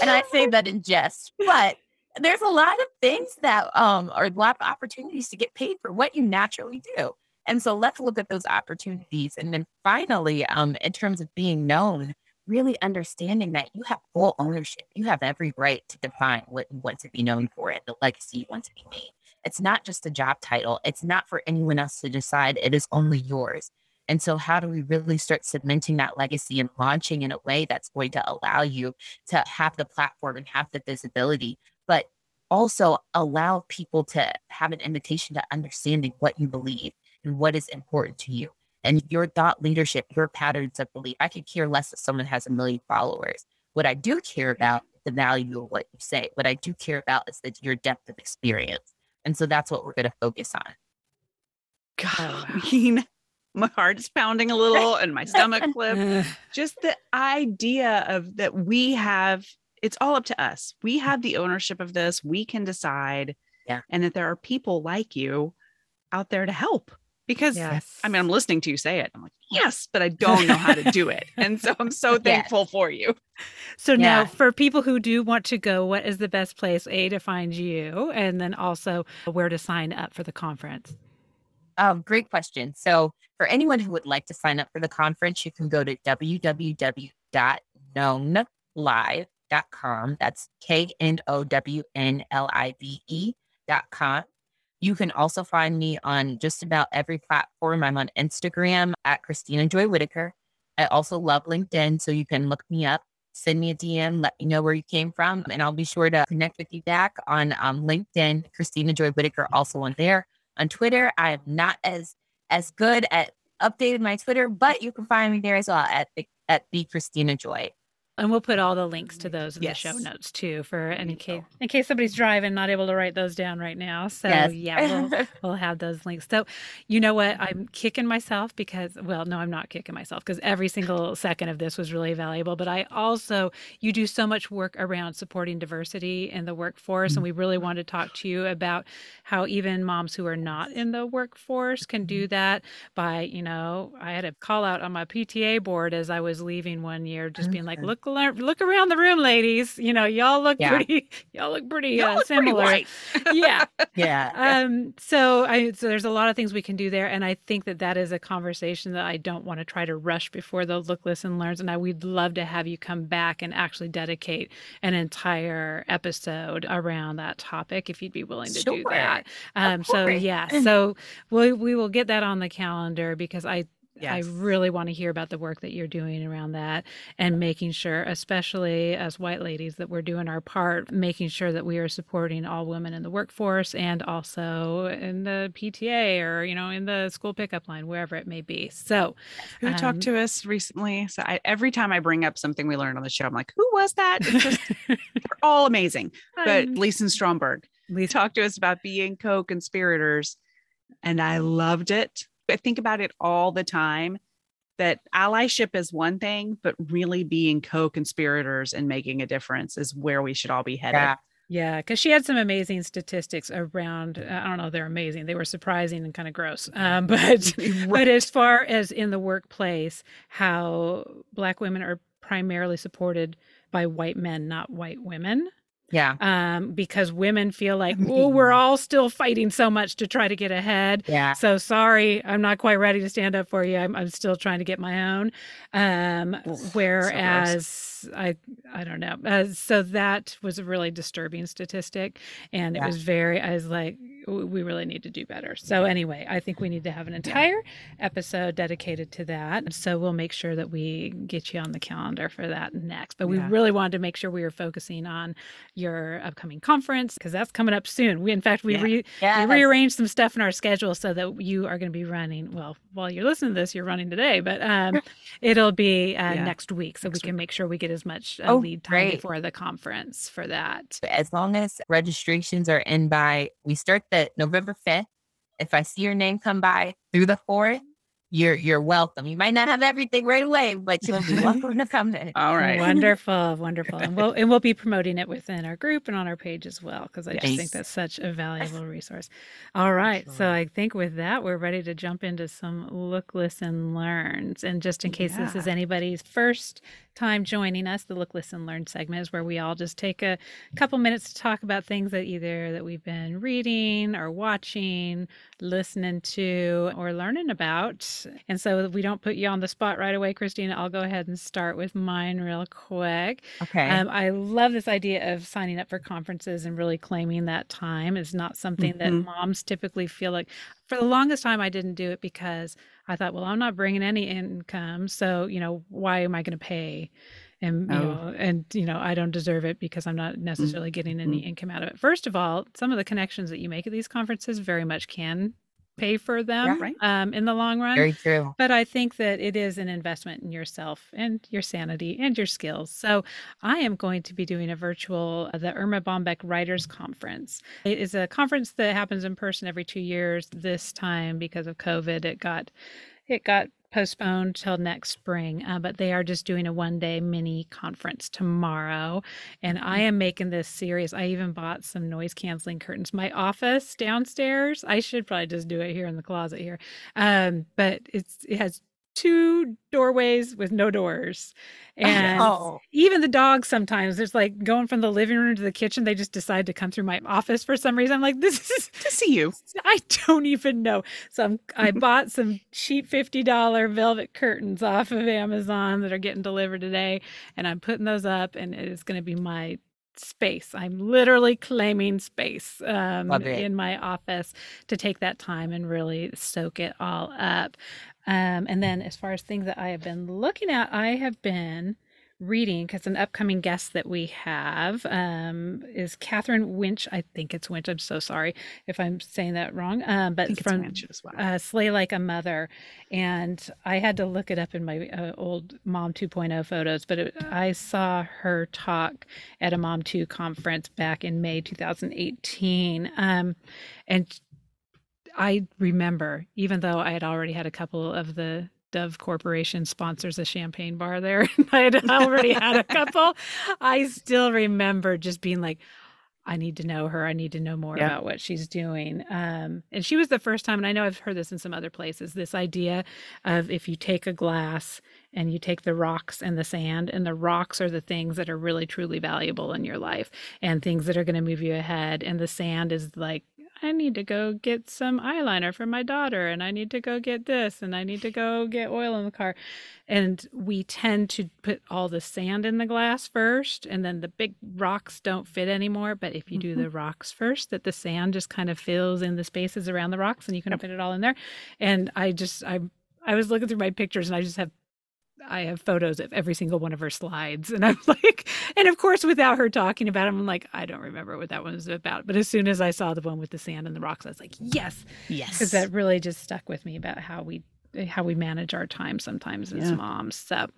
and I say that in jest, but there's a lot of things that um are a lot of opportunities to get paid for what you naturally do. And so let's look at those opportunities. And then finally, um, in terms of being known, really understanding that you have full ownership. You have every right to define what you want to be known for and the legacy you want to be made. It's not just a job title. It's not for anyone else to decide. It is only yours. And so, how do we really start cementing that legacy and launching in a way that's going to allow you to have the platform and have the visibility also allow people to have an invitation to understanding what you believe and what is important to you and your thought leadership, your patterns of belief. I could care less if someone has a million followers. What I do care about the value of what you say. What I do care about is that your depth of experience. And so that's what we're going to focus on. God, oh, I mean, my heart is pounding a little and my stomach flip. Just the idea of that we have, it's all up to us. We have the ownership of this. We can decide. Yeah. And that there are people like you out there to help because yes. I mean, I'm listening to you say it. I'm like, yes, but I don't know how to do it. And so I'm so thankful yes. for you. So yeah. now for people who do want to go, what is the best place, A, to find you, and then also where to sign up for the conference? Um, great question. So for anyone who would like to sign up for the conference, you can go to www.knownlive.com. That's K N O W N L I V E.com. You can also find me on just about every platform. I'm on Instagram at Christina Joy Whitaker. I also love LinkedIn, so you can look me up, send me a DM, let me know where you came from, and I'll be sure to connect with you back on um, LinkedIn. Christina Joy Whitaker also on there. On Twitter, I am not as as good at updating my Twitter, but you can find me there as well at at the Christina Joy. And we'll put all the links to those in yes. the show notes too, for any case in case somebody's driving, not able to write those down right now. So yes. yeah, we'll, we'll have those links. So you know what? I'm kicking myself because well, no, I'm not kicking myself because every single second of this was really valuable. But I also you do so much work around supporting diversity in the workforce, mm-hmm. and we really want to talk to you about how even moms who are not in the workforce can do mm-hmm. that by you know I had a call out on my PTA board as I was leaving one year, just being like, look look around the room, ladies. You know, y'all look yeah. pretty. Y'all look pretty y'all uh, look similar. Pretty yeah, yeah. Um. So I so there's a lot of things we can do there, and I think that that is a conversation that I don't want to try to rush before the look, listen, learns. And I we'd love to have you come back and actually dedicate an entire episode around that topic if you'd be willing to sure. do that. Um. So yeah. So we we will get that on the calendar because I Yes. I really want to hear about the work that you're doing around that and making sure, especially as white ladies, that we're doing our part, making sure that we are supporting all women in the workforce and also in the PTA or, you know, in the school pickup line, wherever it may be. So, who um, talked to us recently? So, I, every time I bring up something we learned on the show, I'm like, who was that? It's just, they're all amazing. But um, Lisa Stromberg, Lisa talked to us about being co conspirators, and I loved it I think about it all the time that allyship is one thing, but really being co conspirators and making a difference is where we should all be headed. Yeah. Yeah, because she had some amazing statistics around. I don't know, they're amazing. They were surprising and kind of gross. Um, but right. but as far as in the workplace, how Black women are primarily supported by white men, not white women. Yeah. Um, because women feel like, oh, we're all still fighting so much to try to get ahead. Yeah. So sorry, I'm not quite ready to stand up for you. I'm, I'm still trying to get my own. Um, whereas so I, I don't know. Uh, so that was a really disturbing statistic, and yeah. it was very. I was like, we really need to do better. So anyway, I think we need to have an entire episode dedicated to that. So we'll make sure that we get you on the calendar for that next. But we yeah. really wanted to make sure we were focusing on your upcoming conference because that's coming up soon. We, in fact, we, yeah. Re- yeah, we rearranged some stuff in our schedule so that you are going to be running. Well, while you're listening to this, you're running today, but um, it'll be uh, next week, so next we can week. make sure we get as much uh, oh, lead time great. before the conference for that. As long as registrations are in by, we start the November 5th. If I see your name come by through the 4th, you're you're welcome. You might not have everything right away, but you'll be welcome to come in. All right. Wonderful, wonderful. And we'll and we'll be promoting it within our group and on our page as well, because I just think that's such a valuable resource. All right. Sure. So I think with that, we're ready to jump into some look, listen, learns. And just in case yeah. this is anybody's first time joining us, the Look, Listen, Learn segment is where we all just take a couple minutes to talk about things that either that we've been reading or watching, listening to, or learning about. And so we don't put you on the spot right away, Christina. I'll go ahead and start with mine real quick. Okay. Um, I love this idea of signing up for conferences and really claiming that time is not something mm-hmm. that moms typically feel like. For the longest time, I didn't do it because I thought, well, I'm not bringing any income, so you know, why am I going to pay? And you oh. know, and you know, I don't deserve it because I'm not necessarily getting any mm-hmm. income out of it. First of all, some of the connections that you make at these conferences very much can pay for them Yeah. Right. um, in the long run. Very true. But I think that it is an investment in yourself and your sanity and your skills. So I am going to be doing a virtual, uh, the Erma Bombeck Writers Conference. It is a conference that happens in person every two years. This time, because of COVID, it got it got postponed till next spring, uh, but they are just doing a one day mini conference tomorrow. And I am making this serious. I even bought some noise canceling curtains. My office downstairs, I should probably just do it here in the closet here. Um, but it's it has two doorways with no doors. And Oh. even the dogs sometimes there's like going from the living room to the kitchen, they just decide to come through my office for some reason. I'm like, this is To see you. I don't even know. So I'm, I bought some cheap fifty dollar velvet curtains off of Amazon that are getting delivered today, and I'm putting those up, and it is going to be my space. I'm literally claiming space um, in my office to take that time and really soak it all up. Um, and then, as far as things that I have been looking at, I have been reading because an upcoming guest that we have um, is Katherine Wintsch. I think it's Wintsch. I'm so sorry if I'm saying that wrong. Um, but from well. uh, Slay Like a Mother. And I had to look it up in my uh, old Mom 2.0 photos, but it, I saw her talk at a Mom 2 conference back in May 2018. Um, and I remember, even though I had already had a couple of the Dove Corporation sponsors a champagne bar there, and I had already had a couple, I still remember just being like, I need to know her. I need to know more Yeah. about what she's doing. Um, and she was the first time, and I know I've heard this in some other places this idea of if you take a glass and you take the rocks and the sand, and the rocks are the things that are really truly valuable in your life and things that are going to move you ahead. And the sand is like, I need to go get some eyeliner for my daughter, and I need to go get this, and I need to go get oil in the car. And we tend to put all the sand in the glass first, and then the big rocks don't fit anymore. But if you do mm-hmm. the rocks first, that the sand just kind of fills in the spaces around the rocks, and you can fit it all in there. And I just, I, I was looking through my pictures, and I just have I have photos of every single one of her slides. And I'm like, and of course, without her talking about them, I'm like, I don't remember what that one was about. But as soon as I saw the one with the sand and the rocks, I was like, yes, yes. because that really just stuck with me about how we how we manage our time sometimes as Yeah. moms. So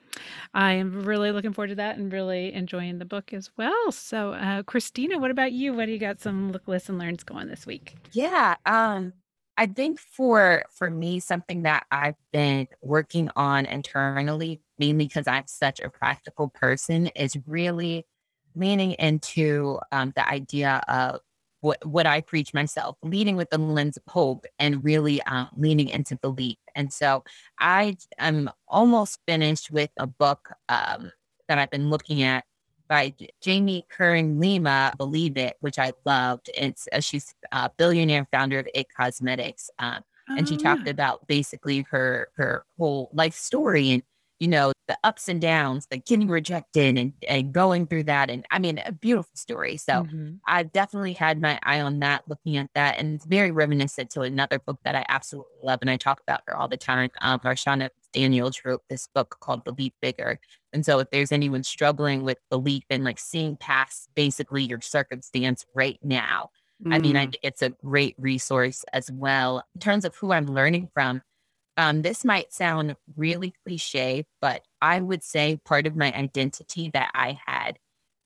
I am really looking forward to that and really enjoying the book as well. So uh, Christina, what about you? What do you got some look, listen, learns going this week? Yeah. Um, I think for for me, something that I've been working on internally, mainly because I'm such a practical person, is really leaning into um, the idea of what what I preach myself, leading with the lens of hope, and really uh, leaning into belief. And so I am almost finished with a book um, that I've been looking at by Jamie Kern Lima, Believe It, which I loved. It's uh, she's a billionaire founder of It Cosmetics, um, and she Oh, talked yeah. about basically her her whole life story and you know the ups and downs, the getting rejected and and going through that, and I mean a beautiful story. So. Mhm. I've definitely had my eye on that, looking at that, and it's very reminiscent to another book that I absolutely love, and I talk about her all the time. Um, Marshawn Daniels wrote this book called Believe Bigger, and so if there's anyone struggling with belief and like seeing past basically your circumstance right now, I mean, I Mm. think it's a great resource as well. In terms of who I'm learning from, um, this might sound really cliche, but I would say part of my identity that I had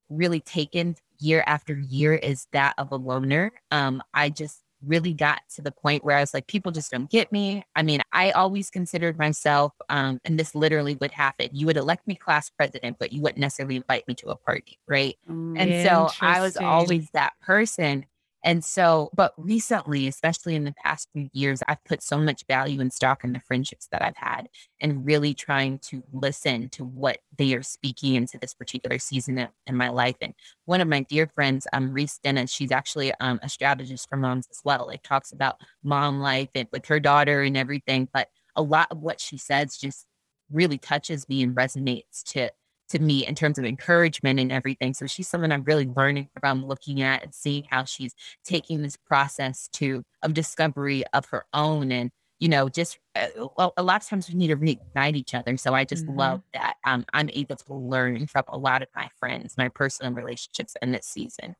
really taken year after year is that of a loner. Um, I just really got to the point where I was like, people just don't get me. I mean, I always considered myself, um, and this literally would happen. You would elect me class president, but you wouldn't necessarily invite me to a party, right? Mm. And so I was always that person. And so, but recently, especially in the past few years, I've put so much value and stock in the friendships that I've had and really trying to listen to what they are speaking into this particular season in, my life. And one of my dear friends, um, Reese Dennis, she's actually um, a strategist for moms as well. Like talks about mom life and with her daughter and everything. But a lot of what she says just really touches me and resonates to to me in terms of encouragement and everything. So she's someone I'm really learning from, looking at and seeing how she's taking this process to of discovery of her own and you know just uh, well, a lot of times we need to reignite each other so i just Mhm. love that um, i'm able to learn from a lot of my friends my personal relationships in this season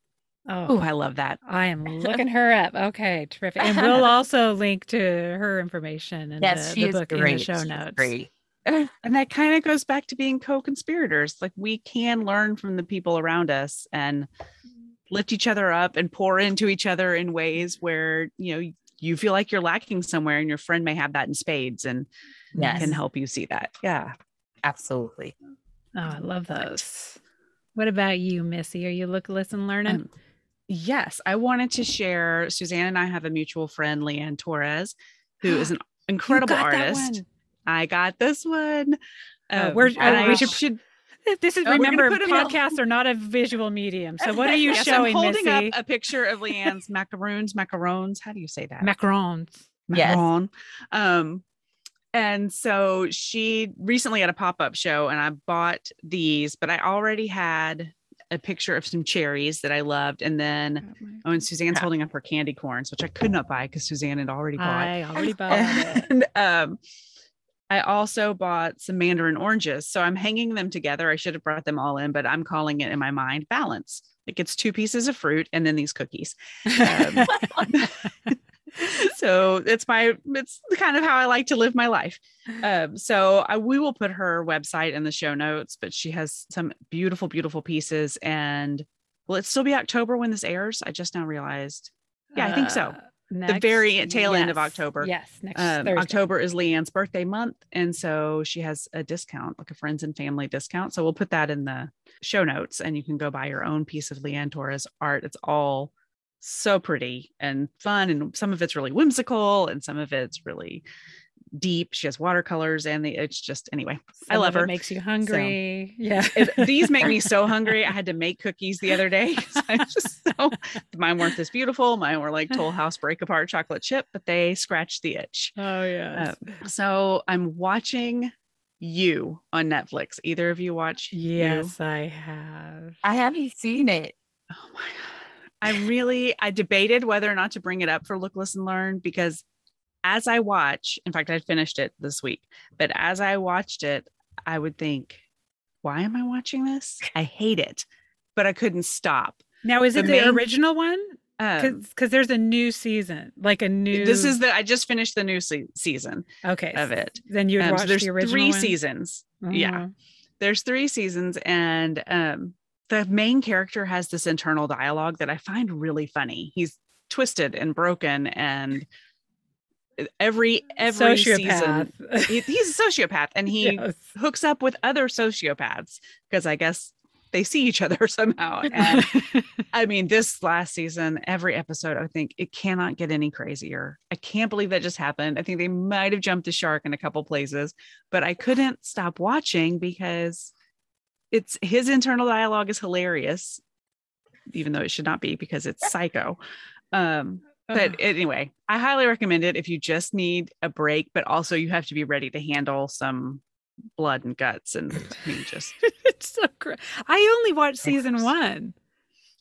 Oh, I love that. I am looking her up. Okay, terrific. And we'll also link to her information and yes, the, the book great. in the show notes. Great. and that kind of goes back to being co-conspirators. Like we can learn from the people around us and lift each other up and pour into each other in ways where, you know, you feel like you're lacking somewhere and your friend may have that in spades and yes. can help you see that. Yeah. Absolutely. Oh, I love those. What about you, Missy? Are you look, listen, learning? Um, yes, I wanted to share. Suzanne and I have a mutual friend, Leanne Torres, who is an incredible artist. I got this one. Uh, we're, uh, we should, should this is oh, remember podcasts are not a visual medium. So what are you yes, showing? I'm holding Missy? up a picture of Leanne's macaroons, macarons. How do you say that? Macarons. Macaron. Yes. Um, and so she recently had a pop-up show and I bought these, but I already had a picture of some cherries that I loved. And then oh, and Suzanne's yeah. holding up her candy corns, which I could not buy because Suzanne had already bought. I already bought and, it. Um, I also bought some mandarin oranges. So I'm hanging them together. I should have brought them all in, but I'm calling it in my mind balance. It gets two pieces of fruit and then these cookies. Um, so it's my it's kind of how I like to live my life. Um, so I, we will put her website in the show notes, but she has some beautiful, beautiful pieces. And will it still be October when this airs? I just now realized. Yeah, I think so. Next, the very tail yes, end of October. Yes, next um, October is Leanne's birthday month, and so she has a discount, like a friends and family discount. So we'll put that in the show notes, and you can go buy your own piece of Leanne Torres art. It's all so pretty and fun, and some of it's really whimsical, and some of it's really deep. She has watercolors and the it's just anyway. Some I love her. makes you hungry. So, yeah. it, these make me so hungry. I had to make cookies the other day. I just so mine weren't this beautiful. Mine were like Toll House break apart chocolate chip, but they scratched the itch. Oh yeah. Um, so I'm watching you on Netflix. Either of you watch? Yes, you? I have. I haven't seen it. Oh my god. I really I debated whether or not to bring it up for Look, Listen, Learn because as I watch, in fact, I finished it this week, but as I watched it, I would think, why am I watching this? I hate it, but I couldn't stop. Now, is the it the main, original one? Because um, there's a new season, like a new. This is the. I just finished the new se- season. Okay, of it. Then you um, watch so there's the original. Three one? seasons. Mm-hmm. Yeah, there's three seasons, and um, the main character has this internal dialogue that I find really funny. He's twisted and broken and every every sociopath. season he, he's a sociopath and he yes. hooks up with other sociopaths because i guess they see each other somehow. And i mean this last season every episode i think it cannot get any crazier. I can't believe that just happened. I think they might have jumped the shark in a couple places but i couldn't stop watching because it's his internal dialogue is hilarious even though it should not be because it's psycho. Um but anyway, I highly recommend it if you just need a break, but also you have to be ready to handle some blood and guts and I mean, just it's so great. I only watched season one.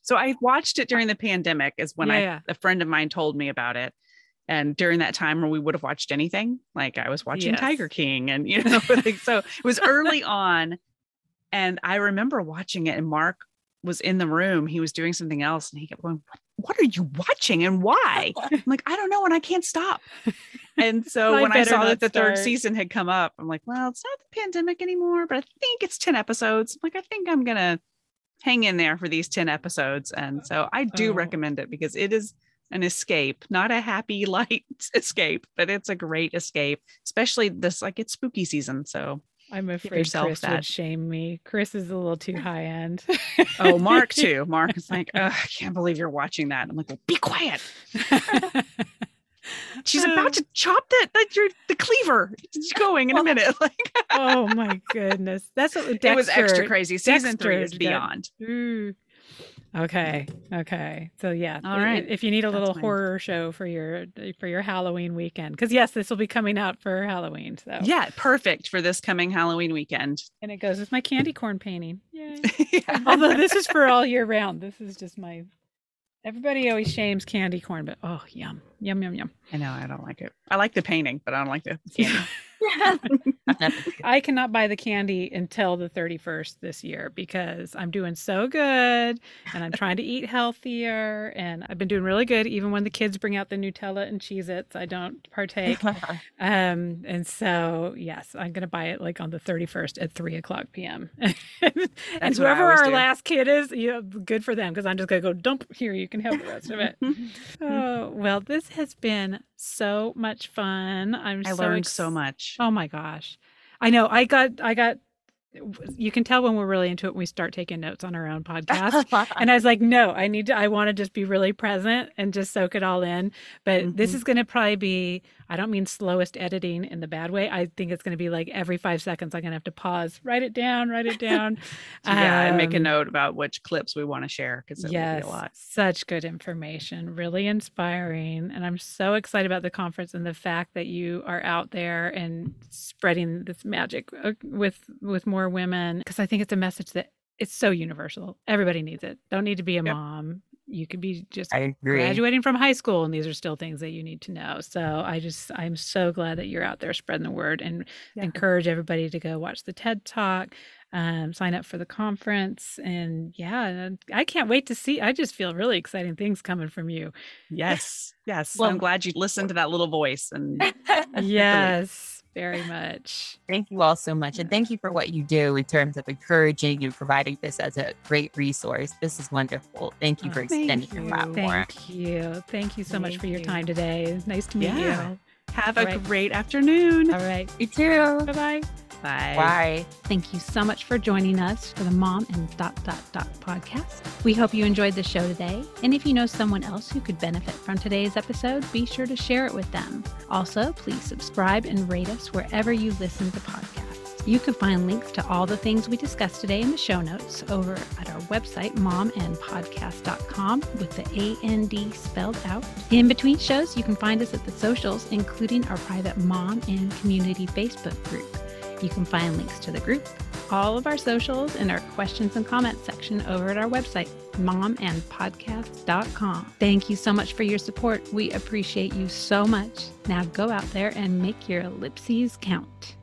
So I watched it during the pandemic is when yeah, I yeah. a friend of mine told me about it. And during that time where we would have watched anything, like I was watching yes. Tiger King and you know, like, so it was early on. And I remember watching it and Mark was in the room. He was doing something else and he kept going, What what are you watching and why? I'm like, I don't know, and I can't stop. And so when I saw that the start. third season had come up, I'm like, well, it's not the pandemic anymore, but I think it's 10 episodes. I'm like, I think I'm gonna hang in there for these 10 episodes. And so I do oh. recommend it because it is an escape, not a happy, light escape, but it's a great escape, especially this like it's spooky season. So I'm afraid Chris that. would shame me. Chris is a little too high end. oh, Mark too. Mark is like, I can't believe you're watching that. I'm like, well, be quiet. She's about to chop that that your the cleaver. It's going in a minute. Like, oh my goodness, that's what Dexter, it was extra crazy. Season Dexter three is beyond. Mm. Okay. Okay. So yeah. All right. If you need a little horror show for your for your Halloween weekend, because yes, this will be coming out for Halloween. So yeah, perfect for this coming Halloween weekend. And it goes with my candy corn painting. Yay! yeah. Although this is for all year round. This is just my. Everybody always shames candy corn, but oh, yum, yum, yum, yum. I know I don't like it. I like the painting, but I don't like the candy. I cannot buy the candy until the 31st this year because I'm doing so good and I'm trying to eat healthier. And I've been doing really good. Even when the kids bring out the Nutella and Cheez Its, I don't partake. um, and so, yes, I'm going to buy it like on the 31st at 3 o'clock p.m. and whoever our do. last kid is, you know, good for them because I'm just going to go dump here. You can have the rest of it. oh, well, this has been so much fun. I'm I so learned ex- so much. Oh my gosh. I know. I got I got you can tell when we're really into it when we start taking notes on our own podcast. and I was like, no, I need to I want to just be really present and just soak it all in. But mm-hmm. this is going to probably be I don't mean slowest editing in the bad way. I think it's going to be like every five seconds, I'm going to have to pause, write it down, write it down. yeah, um, and make a um, note about which clips we want to share because it yes, will be a lot. Such good information, really inspiring. And I'm so excited about the conference and the fact that you are out there and spreading this magic uh, with with more women because I think it's a message that it's so universal. Everybody needs it. Don't need to be a yep. mom you could be just graduating from high school and these are still things that you need to know so i just i'm so glad that you're out there spreading the word and yeah. encourage everybody to go watch the ted talk um, sign up for the conference and yeah i can't wait to see i just feel really exciting things coming from you yes yes well, i'm glad you listened to that little voice and yes very much. Thank you all so much. And thank you for what you do in terms of encouraging and providing this as a great resource. This is wonderful. Thank you oh, for extending you. your platform. Thank you. Thank you so thank much for your time today. Nice to meet yeah. you. Have all a right. great afternoon. All right. You too. Bye bye. Bye. Bye. Thank you so much for joining us for the Mom and Dot Dot Dot podcast. We hope you enjoyed the show today. And if you know someone else who could benefit from today's episode, be sure to share it with them. Also, please subscribe and rate us wherever you listen to podcasts. You can find links to all the things we discussed today in the show notes over at our website, momandpodcast.com, with the AND spelled out. In between shows, you can find us at the socials, including our private mom and community Facebook group. You can find links to the group, all of our socials, and our questions and comments section over at our website, momandpodcast.com. Thank you so much for your support. We appreciate you so much. Now go out there and make your ellipses count.